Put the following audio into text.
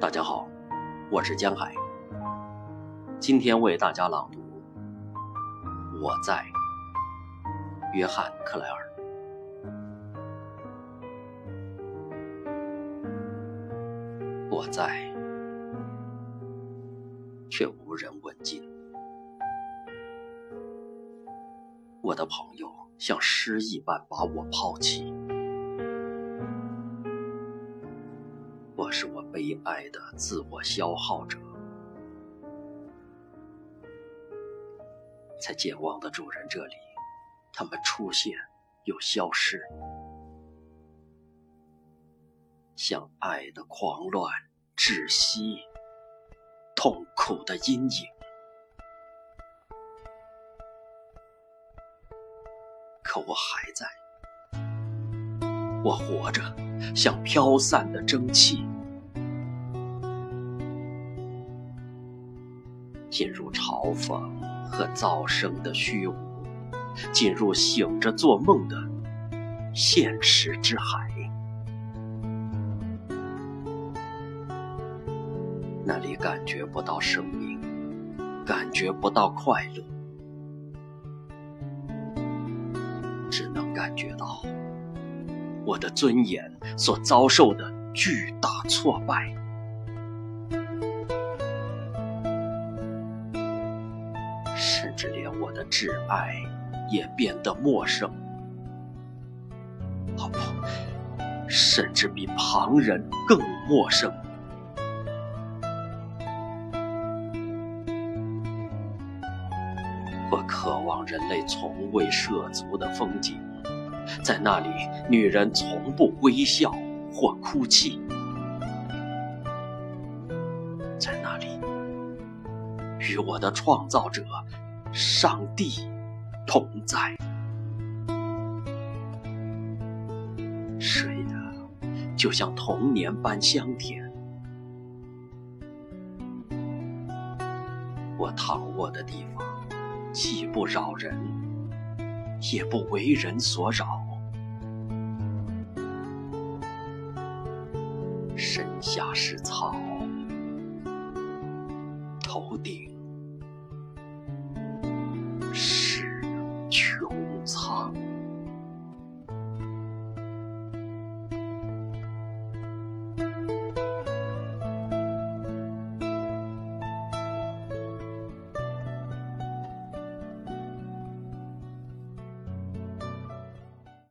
大家好，我是江海。今天为大家朗读《我在》，约翰·克莱尔。我在，却无人问津。我的朋友像诗一般把我抛弃。我是我悲哀的自我消耗者，在健忘的主人这里，他们出现又消失，像爱的狂乱、窒息、痛苦的阴影。可我还在，我活着，像飘散的蒸汽。进入嘲讽和噪声的虚无，进入醒着做梦的现实之海。那里感觉不到生命，感觉不到快乐，只能感觉到我的尊严所遭受的巨大挫败。连我的挚爱也变得陌生，哦不，甚至比旁人更陌生。我渴望人类从未涉足的风景，在那里，女人从不微笑或哭泣，在那里。与我的创造者，上帝同在，睡的就像童年般香甜。我躺卧的地方，既不扰人，也不为人所扰。身下是草，头顶。